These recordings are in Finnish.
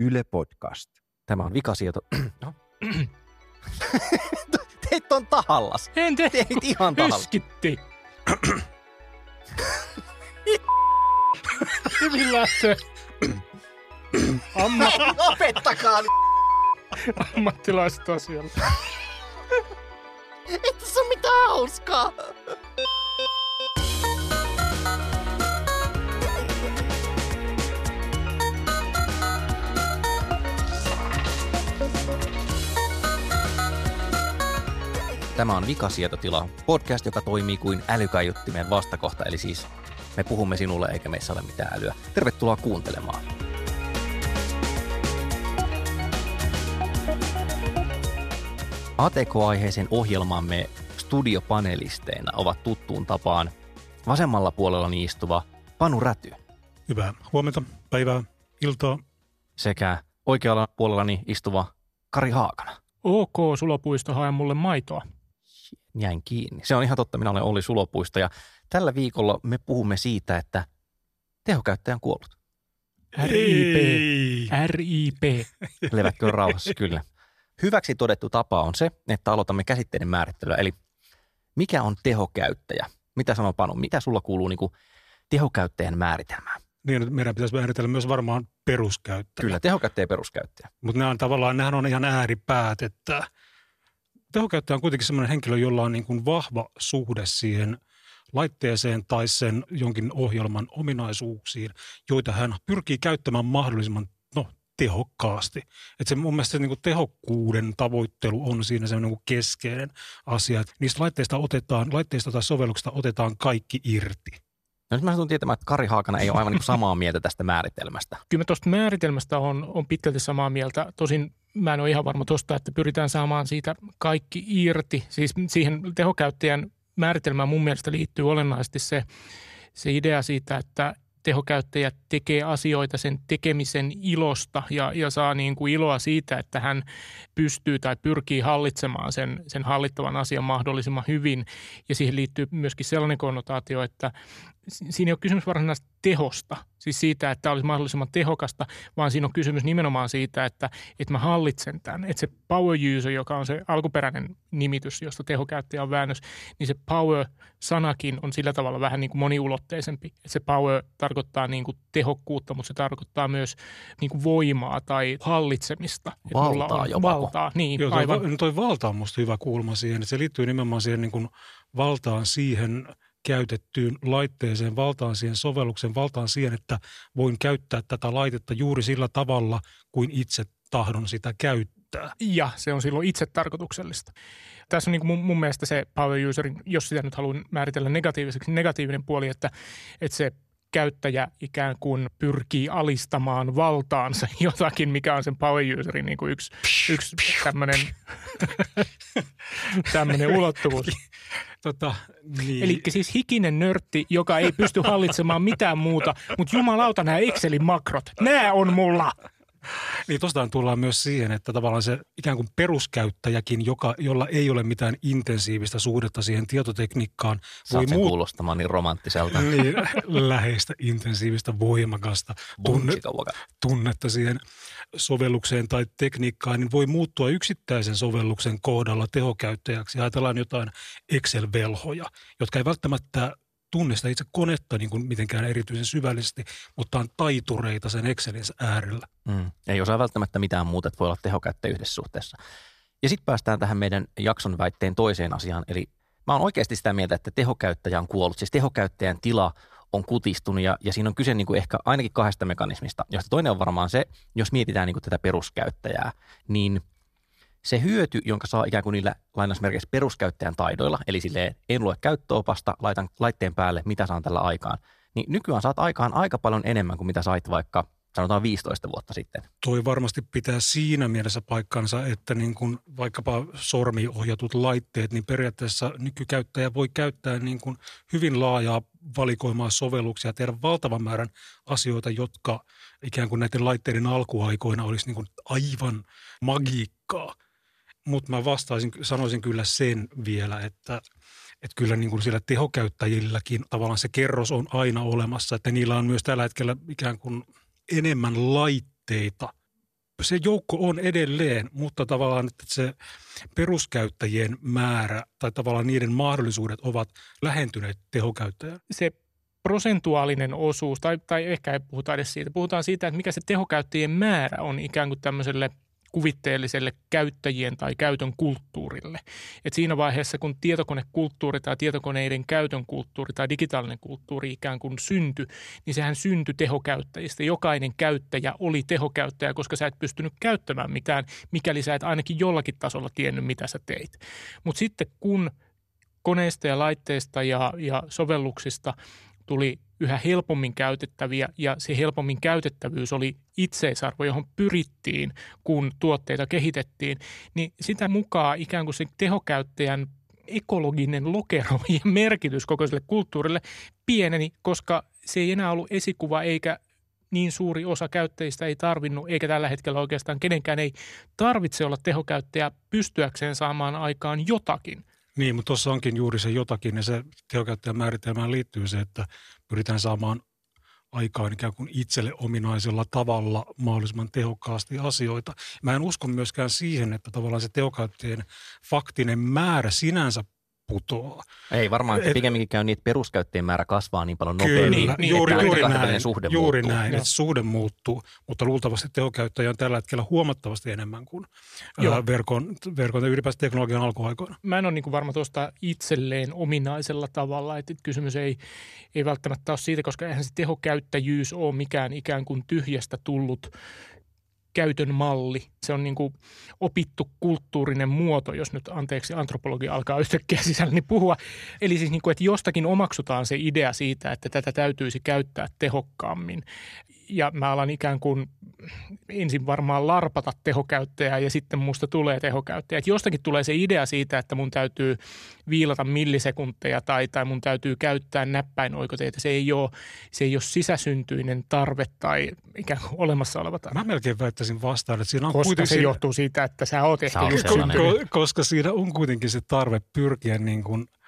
Yle Podcast. Tämä on vikasieto. No. Teit on tahallas. En te, Teit ihan tahallas. yskitti. Hyvin lähtee. Amma, Lopettakaa! ammattilaiset asialla. Ei tässä ole mitään hauskaa. Tämä on Vikasietotila, podcast, joka toimii kuin älykaiuttimen vastakohta, eli siis me puhumme sinulle eikä meissä ole mitään älyä. Tervetuloa kuuntelemaan. ATK-aiheisen ohjelmamme studiopanelisteina ovat tuttuun tapaan vasemmalla puolellani istuva Panu Räty Hyvää huomenta, päivää, iltaa. sekä oikealla puolellani istuva Kari Haakana. OK, Sulopuisto, hae mulle maitoa. Jäin kiinni. Se on ihan totta, minä olen Olli Sulopuisto ja tällä viikolla me puhumme siitä, että tehokäyttäjä on kuollut. RIP. RIP. Levätkö rauhassa, kyllä. Hyväksi todettu tapa on se, että aloitamme käsitteiden määrittelyä. Eli mikä on tehokäyttäjä? Mitä sanoo Panu? Mitä sulla kuuluu niin kuin tehokäyttäjän määritelmään? Niin, meidän pitäisi määritellä myös varmaan peruskäyttäjä. Kyllä, tehokäyttäjä ja peruskäyttäjä. Mutta nämä on tavallaan, nehän on ihan ääripäät, että tehokäyttäjä on kuitenkin sellainen henkilö, jolla on niin kuin vahva suhde siihen laitteeseen tai sen jonkin ohjelman ominaisuuksiin, joita hän pyrkii käyttämään mahdollisimman no, tehokkaasti. Et se mun mielestä se niin kuin tehokkuuden tavoittelu on siinä se niin kuin keskeinen asia. Et niistä laitteista otetaan, laitteista tai sovelluksista otetaan kaikki irti. No nyt mä satun tietämään, että Kari Haakana ei ole aivan niin kuin samaa mieltä tästä määritelmästä. Kyllä mä tuosta määritelmästä on, on pitkälti samaa mieltä. Tosin mä en ole ihan varma tuosta, että pyritään saamaan siitä kaikki irti. Siis siihen tehokäyttäjän määritelmään mun mielestä liittyy olennaisesti se, se idea siitä, että tehokäyttäjä tekee asioita sen tekemisen ilosta ja, ja saa niin kuin iloa siitä, että hän pystyy tai pyrkii hallitsemaan sen, sen hallittavan asian mahdollisimman hyvin. Ja siihen liittyy myöskin sellainen konnotaatio, että siinä ei ole kysymys varsinaisesta tehosta, siis siitä, että olisi mahdollisimman tehokasta, vaan siinä on kysymys nimenomaan siitä, että, että mä hallitsen tämän. Että se power user, joka on se alkuperäinen nimitys, josta tehokäyttäjä on väännös, niin se power-sanakin on sillä tavalla vähän niin kuin moniulotteisempi. Että se power tarkoittaa niin kuin tehokkuutta, mutta se tarkoittaa myös niin kuin voimaa tai hallitsemista. Että Valtaa on jopa. Valtaa, niin Joo, toi, aivan. va- no toi valta on musta hyvä kulma siihen. että Se liittyy nimenomaan siihen niin kuin valtaan siihen käytettyyn laitteeseen, valtaan siihen sovelluksen, valtaan siihen, että voin käyttää tätä laitetta juuri sillä tavalla, kuin itse tahdon sitä käyttää. Ja se on silloin itse tarkoituksellista. Tässä on niin kuin mun, mun mielestä se power userin, jos sitä nyt haluan määritellä negatiiviseksi, negatiivinen puoli, että, että se käyttäjä ikään kuin pyrkii alistamaan valtaansa jotakin, mikä on sen power userin niin kuin yksi, yksi tämmöinen, tämmöinen ulottuvuus. Tota, niin. Eli siis hikinen nörtti, joka ei pysty hallitsemaan mitään muuta, mutta jumalauta nämä Excelin makrot, nämä on mulla. Niin tostaan tullaan myös siihen, että tavallaan se ikään kuin peruskäyttäjäkin, joka, jolla ei ole mitään intensiivistä suhdetta siihen tietotekniikkaan, voi Saat sen muut, kuulostamaan niin romanttiselta. niin, läheistä, intensiivistä, voimakasta tunne, tunnetta siihen sovellukseen tai tekniikkaan, niin voi muuttua yksittäisen sovelluksen kohdalla tehokäyttäjäksi. Ajatellaan jotain Excel-velhoja, jotka ei välttämättä tunnista itse konetta niin kuin mitenkään erityisen syvällisesti, mutta on taitureita sen Excelin äärellä. Mm. Ei osaa välttämättä mitään muuta, että voi olla tehokäyttäjä yhdessä suhteessa. Ja sitten päästään tähän meidän jakson väitteen toiseen asiaan, eli mä oon oikeasti sitä mieltä, että tehokäyttäjä on kuollut. Siis tehokäyttäjän tila on kutistunut ja, ja siinä on kyse niin kuin ehkä ainakin kahdesta mekanismista, josta toinen on varmaan se, jos mietitään niin kuin tätä peruskäyttäjää, niin se hyöty, jonka saa ikään kuin niillä lainausmerkeissä peruskäyttäjän taidoilla, eli silleen en lue käyttöopasta, laitan laitteen päälle, mitä saan tällä aikaan, niin nykyään saat aikaan aika paljon enemmän kuin mitä sait vaikka sanotaan 15 vuotta sitten. Toi varmasti pitää siinä mielessä paikkansa, että niin kuin vaikkapa sormiohjatut laitteet, niin periaatteessa nykykäyttäjä voi käyttää niin kuin hyvin laajaa valikoimaa sovelluksia ja tehdä valtavan määrän asioita, jotka ikään kuin näiden laitteiden alkuaikoina olisi niin kuin aivan magiikkaa. Mutta mä vastaisin, sanoisin kyllä sen vielä, että, että kyllä niin kuin siellä tehokäyttäjilläkin tavallaan se kerros on aina olemassa, että niillä on myös tällä hetkellä ikään kuin enemmän laitteita se joukko on edelleen, mutta tavallaan että se peruskäyttäjien määrä tai tavallaan niiden mahdollisuudet ovat lähentyneet tehokäyttäjään. Se prosentuaalinen osuus, tai, tai ehkä ei puhuta edes siitä, puhutaan siitä, että mikä se tehokäyttäjien määrä on ikään kuin tämmöiselle – kuvitteelliselle käyttäjien tai käytön kulttuurille. Et siinä vaiheessa, kun tietokonekulttuuri tai tietokoneiden käytön kulttuuri tai digitaalinen kulttuuri ikään kuin syntyi, niin sehän syntyi tehokäyttäjistä. Jokainen käyttäjä oli tehokäyttäjä, koska sä et pystynyt käyttämään mitään, mikäli sä et ainakin jollakin tasolla tiennyt, mitä sä teit. Mutta sitten kun koneista ja laitteista ja, ja sovelluksista tuli yhä helpommin käytettäviä ja se helpommin käytettävyys oli itseisarvo, johon pyrittiin, kun tuotteita kehitettiin, niin sitä mukaan ikään kuin se tehokäyttäjän ekologinen lokero ja merkitys koko sille kulttuurille pieneni, koska se ei enää ollut esikuva eikä niin suuri osa käyttäjistä ei tarvinnut, eikä tällä hetkellä oikeastaan kenenkään ei tarvitse olla tehokäyttäjä pystyäkseen saamaan aikaan jotakin. Niin, mutta tuossa onkin juuri se jotakin, ja se tehokäyttäjän määritelmään liittyy se, että pyritään saamaan aikaan ikään kuin itselle ominaisella tavalla mahdollisimman tehokkaasti asioita. Mä en usko myöskään siihen, että tavallaan se tehokäyttäjien faktinen määrä sinänsä putoaa. Ei varmaan, et, pikemminkin käy niin, että peruskäyttäjien määrä kasvaa niin paljon nopeammin, kyllä, niin, juuri, että juuri näin, suhde juuri muuttuu. näin, että suhde muuttuu, mutta luultavasti tehokäyttäjä on tällä hetkellä huomattavasti enemmän kuin Joo. verkon, verkon ja ylipäätään teknologian alkuaikoina. Mä en ole niin varma tuosta itselleen ominaisella tavalla, että kysymys ei, ei välttämättä ole siitä, koska eihän se tehokäyttäjyys ole mikään ikään kuin tyhjästä tullut käytön malli. Se on niin kuin opittu kulttuurinen muoto, jos nyt anteeksi antropologi alkaa yhtäkkiä niin puhua. Eli siis niin kuin, että jostakin omaksutaan se idea siitä, että tätä täytyisi käyttää tehokkaammin ja mä alan ikään kuin ensin varmaan larpata tehokäyttäjää ja sitten musta tulee tehokäyttäjä. Et jostakin tulee se idea siitä, että mun täytyy viilata millisekunteja tai, tai mun täytyy käyttää näppäinoikoteita. Se ei, ole, se ei ole sisäsyntyinen tarve tai ikään kuin olemassa oleva tarve. Mä melkein väittäisin vastaan, että siinä on koska kuitenkin... se johtuu siitä, että sä oot ehkä just Koska siinä on kuitenkin se tarve pyrkiä niin kuin –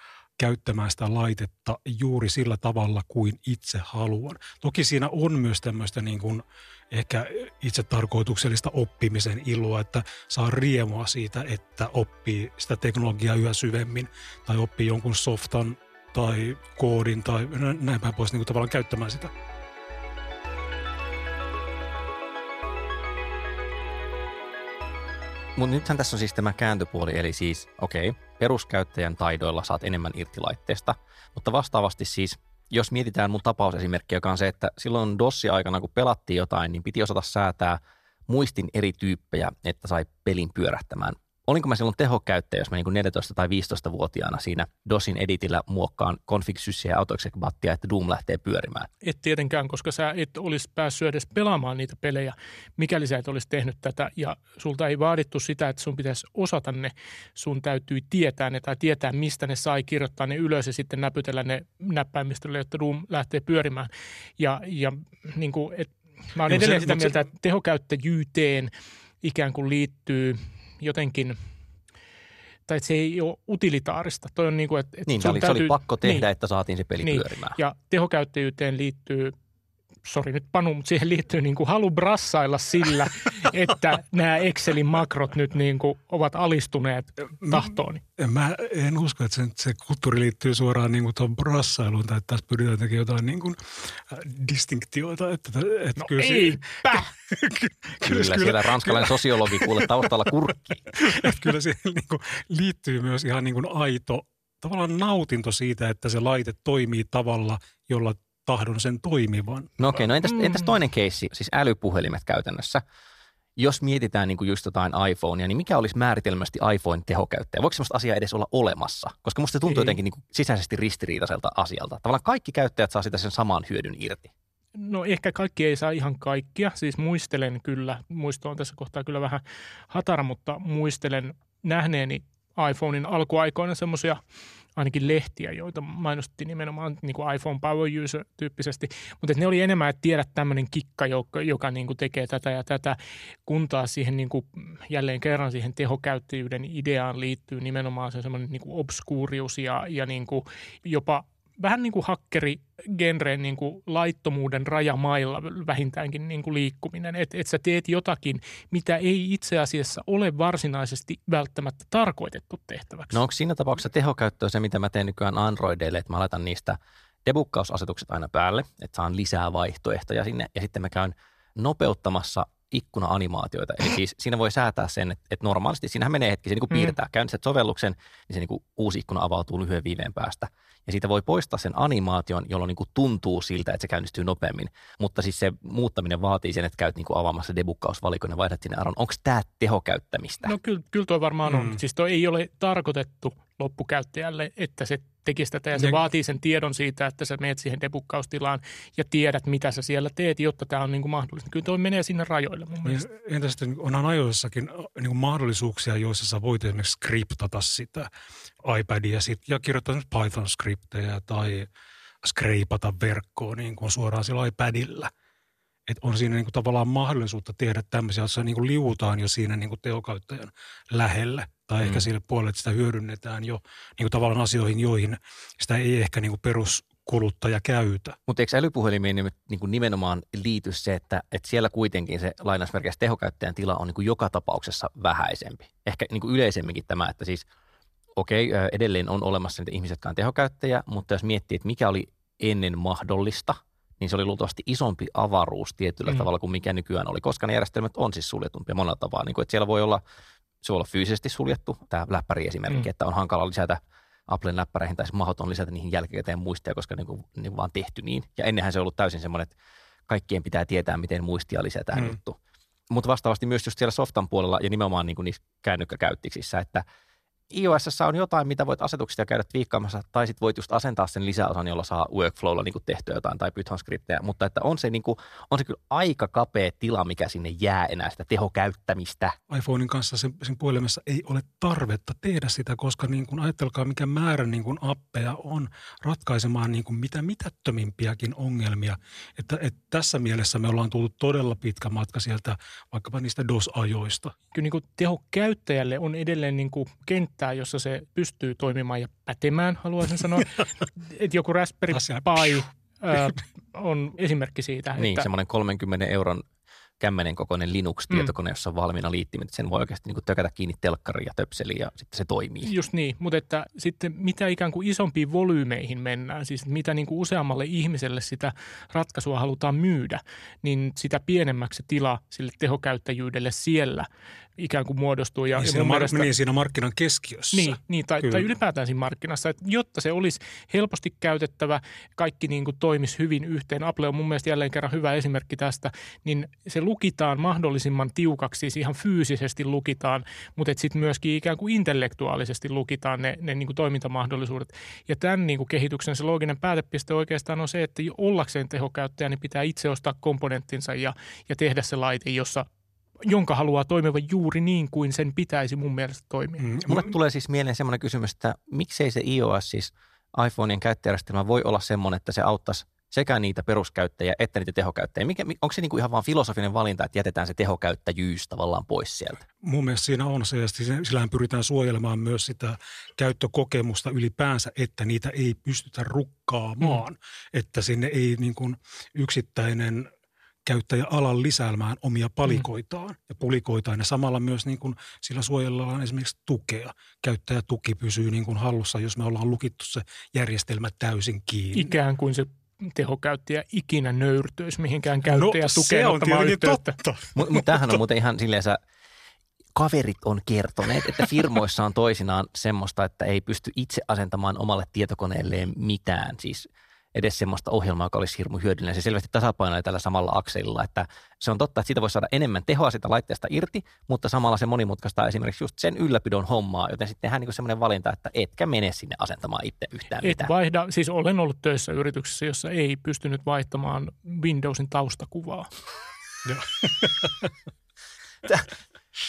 käyttämään sitä laitetta juuri sillä tavalla kuin itse haluan. Toki siinä on myös tämmöistä niin kuin ehkä itse tarkoituksellista oppimisen iloa, että saa riemua siitä, että oppii sitä teknologiaa yhä syvemmin tai oppii jonkun softan tai koodin tai näin päin pois niin kuin tavallaan käyttämään sitä. Mutta nythän tässä on siis tämä kääntöpuoli, eli siis okei, okay, peruskäyttäjän taidoilla saat enemmän irti laitteesta, mutta vastaavasti siis jos mietitään mun tapausesimerkki, joka on se, että silloin DOS-aikana, kun pelattiin jotain, niin piti osata säätää muistin eri tyyppejä, että sai pelin pyörähtämään olinko mä silloin tehokäyttäjä, jos mä niin 14 tai 15-vuotiaana siinä DOSin editillä muokkaan config ja autoexec-battia, että Doom lähtee pyörimään? Et tietenkään, koska sä et olisi päässyt edes pelaamaan niitä pelejä, mikäli sä et olisi tehnyt tätä. Ja sulta ei vaadittu sitä, että sun pitäisi osata ne. Sun täytyy tietää ne tai tietää, mistä ne sai kirjoittaa ne ylös ja sitten näpytellä ne näppäimistölle, jotta Doom lähtee pyörimään. Ja, ja niin kuin, et, mä oon edelleen sitä mieltä, että tehokäyttäjyyteen ikään kuin liittyy – jotenkin tai että se ei ole utilitaarista. Toi on niin, kuin, että, niin, se oli, täytyy, se oli pakko tehdä, niin, että saatiin se peli niin, pyörimään. Ja tehokäyttäjyyteen liittyy sori nyt Panu, mutta siihen liittyy niin kuin halu brassailla sillä, että nämä Excelin makrot nyt niin kuin ovat alistuneet tahtooni. Mä en usko, että se, se kulttuuri liittyy suoraan niin kuin tuon brassailuun tai että tässä pyritään tekemään jotain niin kuin äh, distinktioita. Että, että no kyllä eipä! kyllä, kyllä, siellä kyllä, ranskalainen kyllä. sosiologi kuulee taustalla kurkki. että kyllä siihen niin kuin liittyy myös ihan niin kuin aito tavallaan nautinto siitä, että se laite toimii tavalla, jolla tahdon sen toimivan. No okei, okay, no entäs, mm. entäs toinen keissi, siis älypuhelimet käytännössä. Jos mietitään niin kuin just jotain iPhonea, niin mikä olisi määritelmästi iPhone tehokäyttäjä? Voiko sellaista asiaa edes olla olemassa? Koska musta se tuntuu Ei. jotenkin niin kuin sisäisesti ristiriitaiselta asialta. Tavallaan kaikki käyttäjät saa sitä sen saman hyödyn irti. No ehkä kaikki ei saa ihan kaikkia. Siis muistelen kyllä, muisto on tässä kohtaa kyllä vähän hatara, mutta muistelen nähneeni iPhonein alkuaikoina semmoisia – ainakin lehtiä, joita mainostettiin nimenomaan niin kuin iPhone Power User tyyppisesti, mutta ne oli enemmän, että tiedät tämmöinen kikka, joka, joka niin kuin tekee tätä ja tätä, kun taas siihen niin kuin, jälleen kerran siihen tehokäyttäjyyden ideaan liittyy nimenomaan se semmoinen niin obskuurius ja, ja niin kuin jopa vähän niin kuin hakkerigenreen niin kuin laittomuuden rajamailla vähintäänkin niin kuin liikkuminen. Että et sä teet jotakin, mitä ei itse asiassa ole varsinaisesti välttämättä tarkoitettu tehtäväksi. No onko siinä tapauksessa tehokäyttöä se, mitä mä teen nykyään Androideille, että mä laitan niistä debukkausasetukset aina päälle, että saan lisää vaihtoehtoja sinne ja sitten mä käyn nopeuttamassa ikkuna-animaatioita. Eli siis siinä voi säätää sen, että, että normaalisti, siinähän menee hetki, se niin piirtää, mm. käynnistät sovelluksen, niin se niin kuin uusi ikkuna avautuu lyhyen viiveen päästä. Ja siitä voi poistaa sen animaation, jolloin niin kuin tuntuu siltä, että se käynnistyy nopeammin. Mutta siis se muuttaminen vaatii sen, että käyt niin kuin avaamassa debukkausvalikon ja vaihdat sinne arvon. Onko tämä tehokäyttämistä? No kyllä, kyllä tuo varmaan on. Mm. Siis tuo ei ole tarkoitettu loppukäyttäjälle, että se tekisi tätä ja se ja... vaatii sen tiedon siitä, että sä menet siihen debukkaustilaan ja tiedät, mitä sä siellä teet, jotta tämä on niin kuin mahdollista. Kyllä tuo menee sinne rajoille mun mielestä. Entä sitten onhan ajoissakin niin kuin mahdollisuuksia, joissa sä voit esimerkiksi skriptata sitä iPadia sit, ja kirjoittaa Python-skriptejä tai skreipata verkkoon niin kuin suoraan sillä iPadilla – että on siinä niin kuin tavallaan mahdollisuutta tehdä tämmöisiä, joissa niin kuin liuutaan jo siinä niin kuin teokäyttäjän lähellä. Tai mm. ehkä sille puolelle, että sitä hyödynnetään jo niin kuin tavallaan asioihin, joihin sitä ei ehkä niin kuin peruskuluttaja käytä. Mutta eikö älypuhelimiin niin kuin nimenomaan liity se, että, että siellä kuitenkin se lainausmerkeissä tehokäyttäjän tila on niin kuin joka tapauksessa vähäisempi? Ehkä niin kuin yleisemminkin tämä, että siis okei, edelleen on olemassa niitä ihmisiä, jotka on tehokäyttäjä, mutta jos miettii, että mikä oli ennen mahdollista – niin se oli luultavasti isompi avaruus tietyllä mm. tavalla kuin mikä nykyään oli, koska ne järjestelmät on siis suljetumpia monella tavalla. Niin kuin, että siellä voi olla, se voi olla fyysisesti suljettu, tämä läppäri esimerkki, mm. että on hankala lisätä Applen läppäreihin tai mahdoton lisätä niihin jälkikäteen muistia, koska ne on niin vaan tehty niin. Ja ennenhän se on ollut täysin semmoinen, että kaikkien pitää tietää, miten muistia lisätään mm. juttu. Mutta vastaavasti myös just siellä softan puolella ja nimenomaan niin kuin niissä kännykkäkäyttiksissä, että – iOS on jotain, mitä voit asetuksista käydä twiikkaamassa, tai sitten voit just asentaa sen lisäosan, jolla saa workflowlla niin tehtyä jotain tai Python-skriptejä, mutta että on se, niin kuin, on se kyllä aika kapea tila, mikä sinne jää enää sitä tehokäyttämistä. iPhonein kanssa sen, sen puhelimessa ei ole tarvetta tehdä sitä, koska niin kuin ajattelkaa, mikä määrä niin kuin appeja on ratkaisemaan niin kuin mitä mitättömimpiäkin ongelmia. Että, että tässä mielessä me ollaan tullut todella pitkä matka sieltä vaikkapa niistä DOS-ajoista. Kyllä niin kuin tehokäyttäjälle on edelleen niin kuin kenttä kenttää, jossa se pystyy toimimaan ja pätemään, haluaisin sanoa. että joku Raspberry Pi on esimerkki siitä. Niin, että, semmoinen 30 euron kämmenen kokoinen Linux-tietokone, mm. jossa on valmiina liittimet. Sen voi oikeasti niin kuin tökätä kiinni telkkariin ja töpseliin ja sitten se toimii. Just niin, mutta että sitten mitä ikään kuin isompiin volyymeihin mennään, siis mitä niin kuin useammalle ihmiselle sitä ratkaisua halutaan myydä, niin sitä pienemmäksi se tila sille tehokäyttäjyydelle siellä ikään kuin muodostuu. Ja, niin, ja siinä, mar- mielestä, niin siinä markkinan keskiössä. Niin, niin tai, tai ylipäätään siinä markkinassa, että jotta se olisi helposti käytettävä, kaikki niin kuin toimisi hyvin yhteen. Apple on mun mielestä jälleen kerran hyvä esimerkki tästä, niin se lukitaan mahdollisimman tiukaksi, siis ihan fyysisesti lukitaan, mutta sitten myöskin ikään kuin intellektuaalisesti lukitaan ne, ne niin kuin toimintamahdollisuudet. Ja tämän niin kuin kehityksen se looginen päätepiste oikeastaan on se, että ollakseen tehokäyttäjä, niin pitää itse ostaa komponenttinsa ja, ja tehdä se laite, jossa jonka haluaa toimiva juuri niin kuin sen pitäisi mun mielestä toimia. Mm. Mulle tulee siis mieleen semmoinen kysymys, että miksei se iOS siis iPhonein käyttäjärjestelmä voi olla semmoinen, että se auttaisi sekä niitä peruskäyttäjiä että niitä tehokäyttäjiä. Mikä, onko se niin kuin ihan vaan filosofinen valinta, että jätetään se tehokäyttäjyys tavallaan pois sieltä? Mun mielestä siinä on se, ja sillähän pyritään suojelemaan myös sitä käyttökokemusta ylipäänsä, että niitä ei pystytä rukkaamaan, mm. että sinne ei niin kuin yksittäinen käyttäjä alan lisäämään omia palikoitaan mm. ja pulikoitaan. Ja samalla myös niin kuin sillä suojellaan esimerkiksi tukea. Käyttäjätuki pysyy niin kuin hallussa, jos me ollaan lukittu se järjestelmä täysin kiinni. Ikään kuin se tehokäyttäjä ikinä nöyrtyisi mihinkään käyttäjä no, se on totta. Mutta mut tämähän on muuten ihan silleen, kaverit on kertoneet, että firmoissa on toisinaan semmoista, että ei pysty itse asentamaan omalle tietokoneelleen mitään. Siis – edes semmoista ohjelmaa, joka olisi hirmu hyödyllinen. Se selvästi tasapainoaa tällä samalla akselilla, että se on totta, että siitä voi saada enemmän tehoa sitä laitteesta irti, mutta samalla se monimutkaistaa esimerkiksi just sen ylläpidon hommaa, joten sitten tehdään niin semmoinen valinta, että etkä mene sinne asentamaan itse yhtään Et mitään. vaihda, siis olen ollut töissä yrityksessä, jossa ei pystynyt vaihtamaan Windowsin taustakuvaa.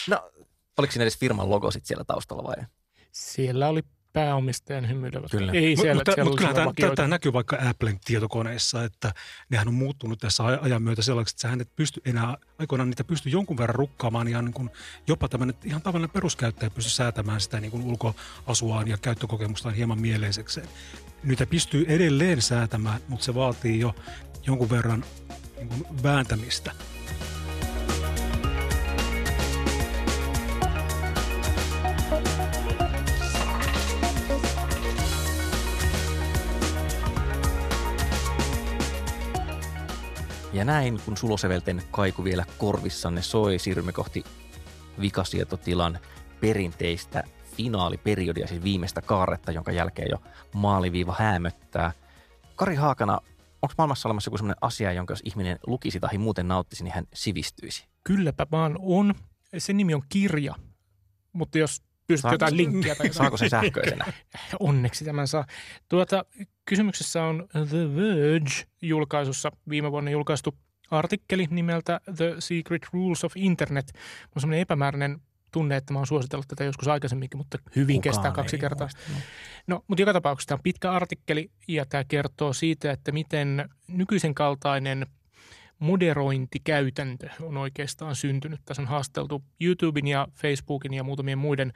no, oliko siinä edes firman logo sitten siellä taustalla vai? Siellä oli pääomistajan hymyilevät. Kyllä. Ei siellä, mutta, siellä mutta kyllähän tämä, vakioita. tämä näkyy vaikka Applen tietokoneissa, että nehän on muuttunut tässä aj- ajan myötä sellaiseksi, että sähän et pysty enää, aikoinaan niitä pysty jonkun verran rukkaamaan ihan niin kuin, jopa tämmöinen ihan tavallinen peruskäyttäjä pysty säätämään sitä niin kuin ulkoasuaan ja käyttökokemustaan hieman mieleisekseen. Niitä pystyy edelleen säätämään, mutta se vaatii jo jonkun verran niin kuin vääntämistä. Ja näin, kun sulosevelten kaiku vielä korvissanne soi, siirrymme kohti vikasietotilan perinteistä finaaliperiodia, siis viimeistä kaaretta, jonka jälkeen jo maaliviiva häämöttää. Kari Haakana, onko maailmassa olemassa joku sellainen asia, jonka jos ihminen lukisi tai muuten nauttisi, niin hän sivistyisi? Kylläpä vaan on. Sen nimi on kirja, mutta jos pystyt Saako- jotain linkkiä tai jotain. Saako se sähköisenä? Onneksi tämän saa. Tuota, kysymyksessä on The Verge-julkaisussa viime vuonna julkaistu artikkeli nimeltä The Secret Rules of Internet. On semmoinen epämääräinen tunne, että mä oon suositellut tätä joskus aikaisemminkin, mutta hyvin Kukaan kestää kaksi kertaa. muista. No, mutta joka tapauksessa tämä on pitkä artikkeli ja tämä kertoo siitä, että miten nykyisen kaltainen moderointikäytäntö on oikeastaan syntynyt. Tässä on haasteltu YouTuben ja Facebookin ja muutamien muiden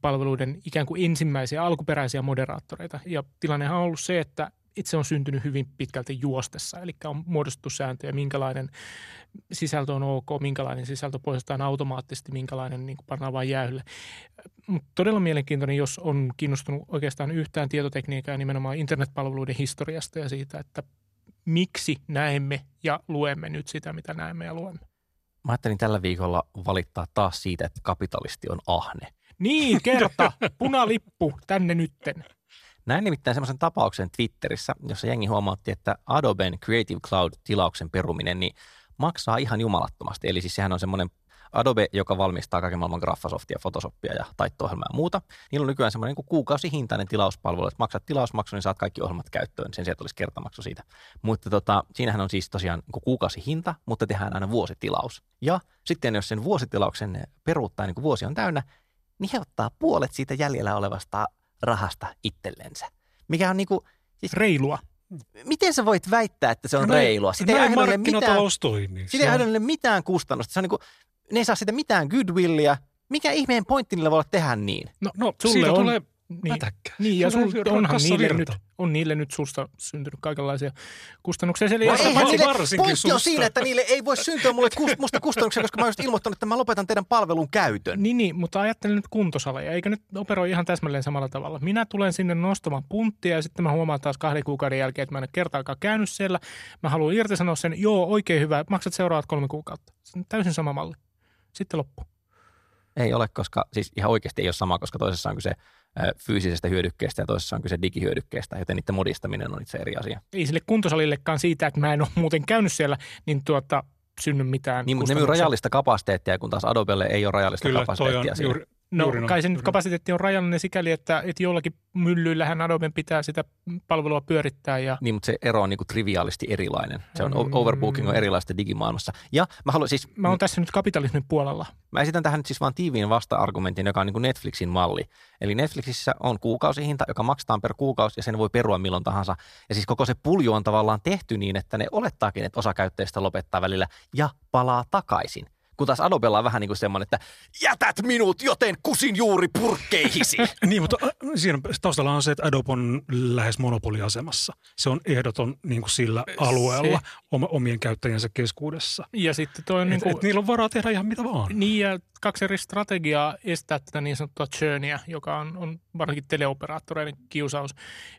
palveluiden ikään kuin ensimmäisiä alkuperäisiä moderaattoreita. Ja tilannehan on ollut se, että itse on syntynyt hyvin pitkälti juostessa, eli on muodostettu sääntöjä, minkälainen sisältö on ok, minkälainen sisältö poistetaan automaattisesti, minkälainen niin pannaan vain jäähylle. Mutta todella mielenkiintoinen, jos on kiinnostunut oikeastaan yhtään tietotekniikkaa ja nimenomaan internetpalveluiden historiasta ja siitä, että miksi näemme ja luemme nyt sitä, mitä näemme ja luemme. Mä ajattelin tällä viikolla valittaa taas siitä, että kapitalisti on ahne. Niin, kerta, punalippu, tänne nytten. Näin nimittäin semmoisen tapauksen Twitterissä, jossa jengi huomautti, että Adoben Creative Cloud-tilauksen peruminen niin maksaa ihan jumalattomasti. Eli siis sehän on semmoinen Adobe, joka valmistaa kaiken maailman Graphsoftia, Photoshopia ja taitto-ohjelmaa ja muuta. Niillä on nykyään semmoinen niin kuukausihintainen tilauspalvelu, että maksat tilausmaksu, niin saat kaikki ohjelmat käyttöön. Sen sijaan että olisi kertamaksu siitä. Mutta tota, siinähän on siis tosiaan niin kuukausihinta, mutta tehdään aina vuositilaus. Ja sitten jos sen vuositilauksen peruuttaa, niin kun vuosi on täynnä, niin he ottaa puolet siitä jäljellä olevasta rahasta itsellensä. Mikä on niinku, siis Reilua. miten sä voit väittää, että se on No reilua? Sitä ei Näin aiheuta niille mitään, markkinatalous toimii. sitä ei mitään kustannusta. Se on niinku, ne ei saa sitä mitään goodwillia. Mikä ihmeen pointti niillä voi olla tehdä niin? No, No, sulle siitä on, tulee niin, pätäkkä. niin ja sul, onhan niille nyt, on niille nyt susta syntynyt kaikenlaisia kustannuksia. Eli No eihän niille, varsinkin pointti on susta. siinä, että niille ei voi syntyä mulle kust, musta kustannuksia, koska mä oon just ilmoittanut, että mä lopetan teidän palvelun käytön. Niin, niin, mutta ajattelen nyt kuntosaleja. Eikö nyt operoi ihan täsmälleen samalla tavalla? Minä tulen sinne nostamaan punttia ja sitten mä huomaan taas kahden kuukauden jälkeen, että mä en ole kertaakaan käynyt siellä. Mä haluan irtisanoa sen. Joo, oikein hyvä. Maksat seuraavat kolme kuukautta. Se on täysin sama malli. Sitten loppu. Ei ole, koska siis ihan oikeasti ei ole sama, koska toisessa on kyse fyysisestä hyödykkeestä ja toisessa on kyse digihyödykkeestä, joten niiden modistaminen on itse eri asia. Ei sille kuntosalillekaan siitä, että mä en ole muuten käynyt siellä, niin tuota, synny mitään Niin, mutta ne myy kustannuksia. rajallista kapasiteettia, kun taas Adobelle ei ole rajallista Kyllä, toi kapasiteettia on juuri, No juuri kai sen juuri noin. kapasiteetti on rajallinen sikäli, että, että jollakin myllyillähän Adoben pitää sitä palvelua pyörittää ja Niin, mutta se ero on niin kuin triviaalisti erilainen. Se on, Mm. overbooking on erilaista digimaailmassa. Ja mä haluan siis, mä oon tässä nyt kapitalismin puolella. mä esitän tähän nyt siis vaan tiiviin vasta-argumentin, joka on niin kuin Netflixin malli. Eli Netflixissä on kuukausihinta, joka maksetaan per kuukausi ja sen voi perua milloin tahansa. Ja siis koko se pulju on tavallaan tehty niin, että ne olettaakin, että osa käyttäjistä lopettaa välillä ja palaa takaisin. Kun taas Adobella on vähän niin kuin semmoinen, että jätät minut, joten kusin juuri purkkeihisi. Niin, mutta äh, siinä taustalla on se, että Adobe on lähes monopoliasemassa. Se on ehdoton niin kuin sillä alueella oma, omien käyttäjänsä keskuudessa. Ja sitten toi on Et, niin kuin, et niillä on varaa tehdä ihan mitä vaan. niin ja kaksi eri strategiaa estää tätä niin sanottua churnia, joka on, on varsinkin teleoperaattoreiden kiusaus.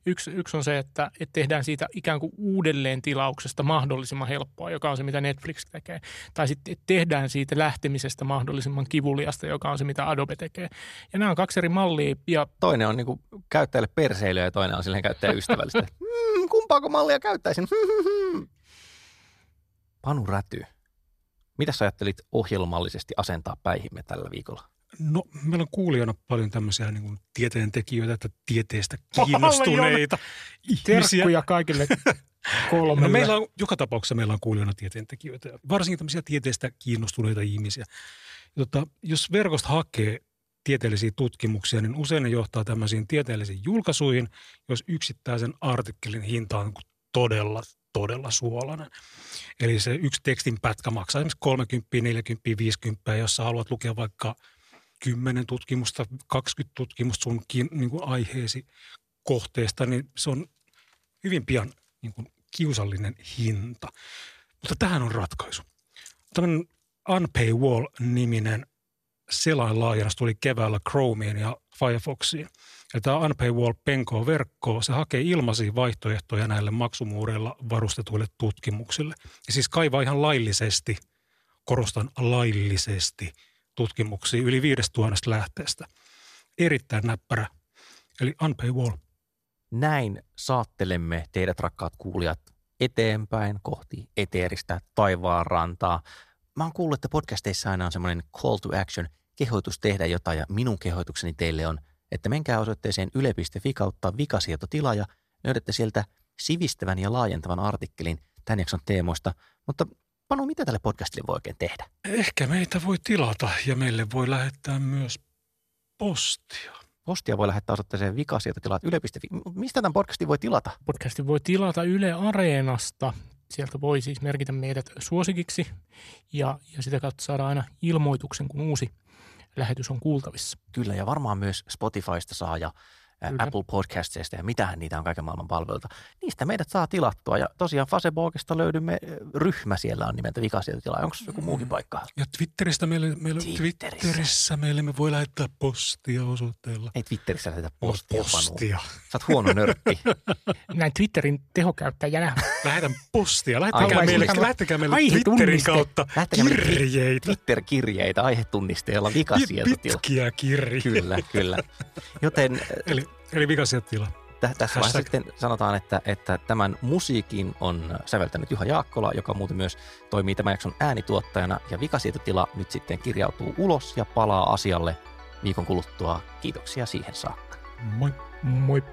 Yksi, yksi on se, että, että tehdään siitä ikään kuin uudelleen tilauksesta mahdollisimman helppoa, joka on se, mitä Netflix tekee. Tai sitten tehdään siitä lähtemisestä mahdollisimman kivuliasta, joka on se, mitä Adobe tekee. Ja nämä on kaksi eri mallia ja Toinen on niin kuin käyttäjälle perseilyä ja toinen on silleen käyttäjäystävällistä. Hmm, kumpaako mallia käyttäisin? Panu Räty, mitä sä ajattelit ohjelmallisesti asentaa päihimme tällä viikolla? No, meillä on kuulijana paljon tämmöisiä niin kuin tieteen tekijöitä, että tieteestä kiinnostuneita ihmisiä. terkkuja kaikille kolmelle. No meillä on, joka tapauksessa meillä on kuulijana tieteentekijöitä, varsinkin tämmöisiä tieteestä kiinnostuneita ihmisiä. Tota, jos verkosta hakee tieteellisiä tutkimuksia, niin usein ne johtaa tämmöisiin tieteellisiin julkaisuihin, jos yksittäisen artikkelin hinta on todella, todella suolainen. Eli se yksi tekstin pätkä maksaa esimerkiksi 30, 40, 50, jos sä haluat lukea vaikka 10 tutkimusta, 20 tutkimusta sun niin kuin aiheesi kohteesta, niin se on hyvin pian niin kuin kiusallinen hinta. Mutta tähän on ratkaisu. Tällainen Unpaywall-niminen selainlaajennus tuli keväällä Chromeen ja Firefoxiin. Ja tämä Unpaywall penkoo verkkoa, se hakee ilmaisia vaihtoehtoja näille maksumuureilla varustetuille tutkimuksille. Ja siis kaivaa ihan laillisesti, korostan laillisesti, tutkimuksia yli 5000 lähteestä. Erittäin näppärä, eli Unpaywall. Näin saattelemme teidät rakkaat kuulijat eteenpäin kohti eteeristä taivaanrantaa. Mä oon kuullut, että podcasteissa aina on semmoinen call to action, kehoitus tehdä jotain ja minun kehoitukseni teille on, että menkää osoitteeseen yle.fi kautta vikasietotila ja löydätte sieltä sivistävän ja laajentavan artikkelin tämän jakson teemoista. Mutta Panu, mitä tälle podcastille voi oikein tehdä? Ehkä meitä voi tilata ja meille voi lähettää myös postia. Postia voi lähettää osoitteeseen vikasietotilat yle.fi. Mistä tämän podcastin voi tilata? Podcastin voi tilata Yle Areenasta. Sieltä voi siis merkitä meidät suosikiksi ja, ja sitä kautta saada aina ilmoituksen, kun uusi lähetys on kuultavissa. Kyllä, ja varmaan myös Spotifysta saa ja Kyllä. Apple Podcastseista ja mitähän niitä on kaiken maailman palveluita. Niistä meidät saa tilattua ja tosiaan Facebookista löydymme ryhmä siellä on nimeltä vikasietotila. Onko joku muukin paikka? Ja Twitteristä meille, meille, Twitterissä. Twitterissä meille me voi lähettää postia osoitteella. Ei Twitterissä lähetä postia, postia. Panu. Sä oot huono nörtti. Näin Twitterin tehokäyttäjänä. Lähetän postia. Lähettäkää meille, lähettäkää meille Twitterin kautta kirjeitä. Twitter-kirjeitä aihetunnisteella vikasietotila. Pitkiä kirjeitä. Kyllä, kyllä. Joten Eli Eli vikasietila. Tä, tässä vaiheessa sitten sanotaan, että, että tämän musiikin on säveltänyt Juha Jaakkola, joka muuten myös toimii tämän jakson äänituottajana. Ja vikasietotila nyt sitten kirjautuu ulos ja palaa asialle viikon kuluttua. Kiitoksia siihen saakka. Moi. Moi.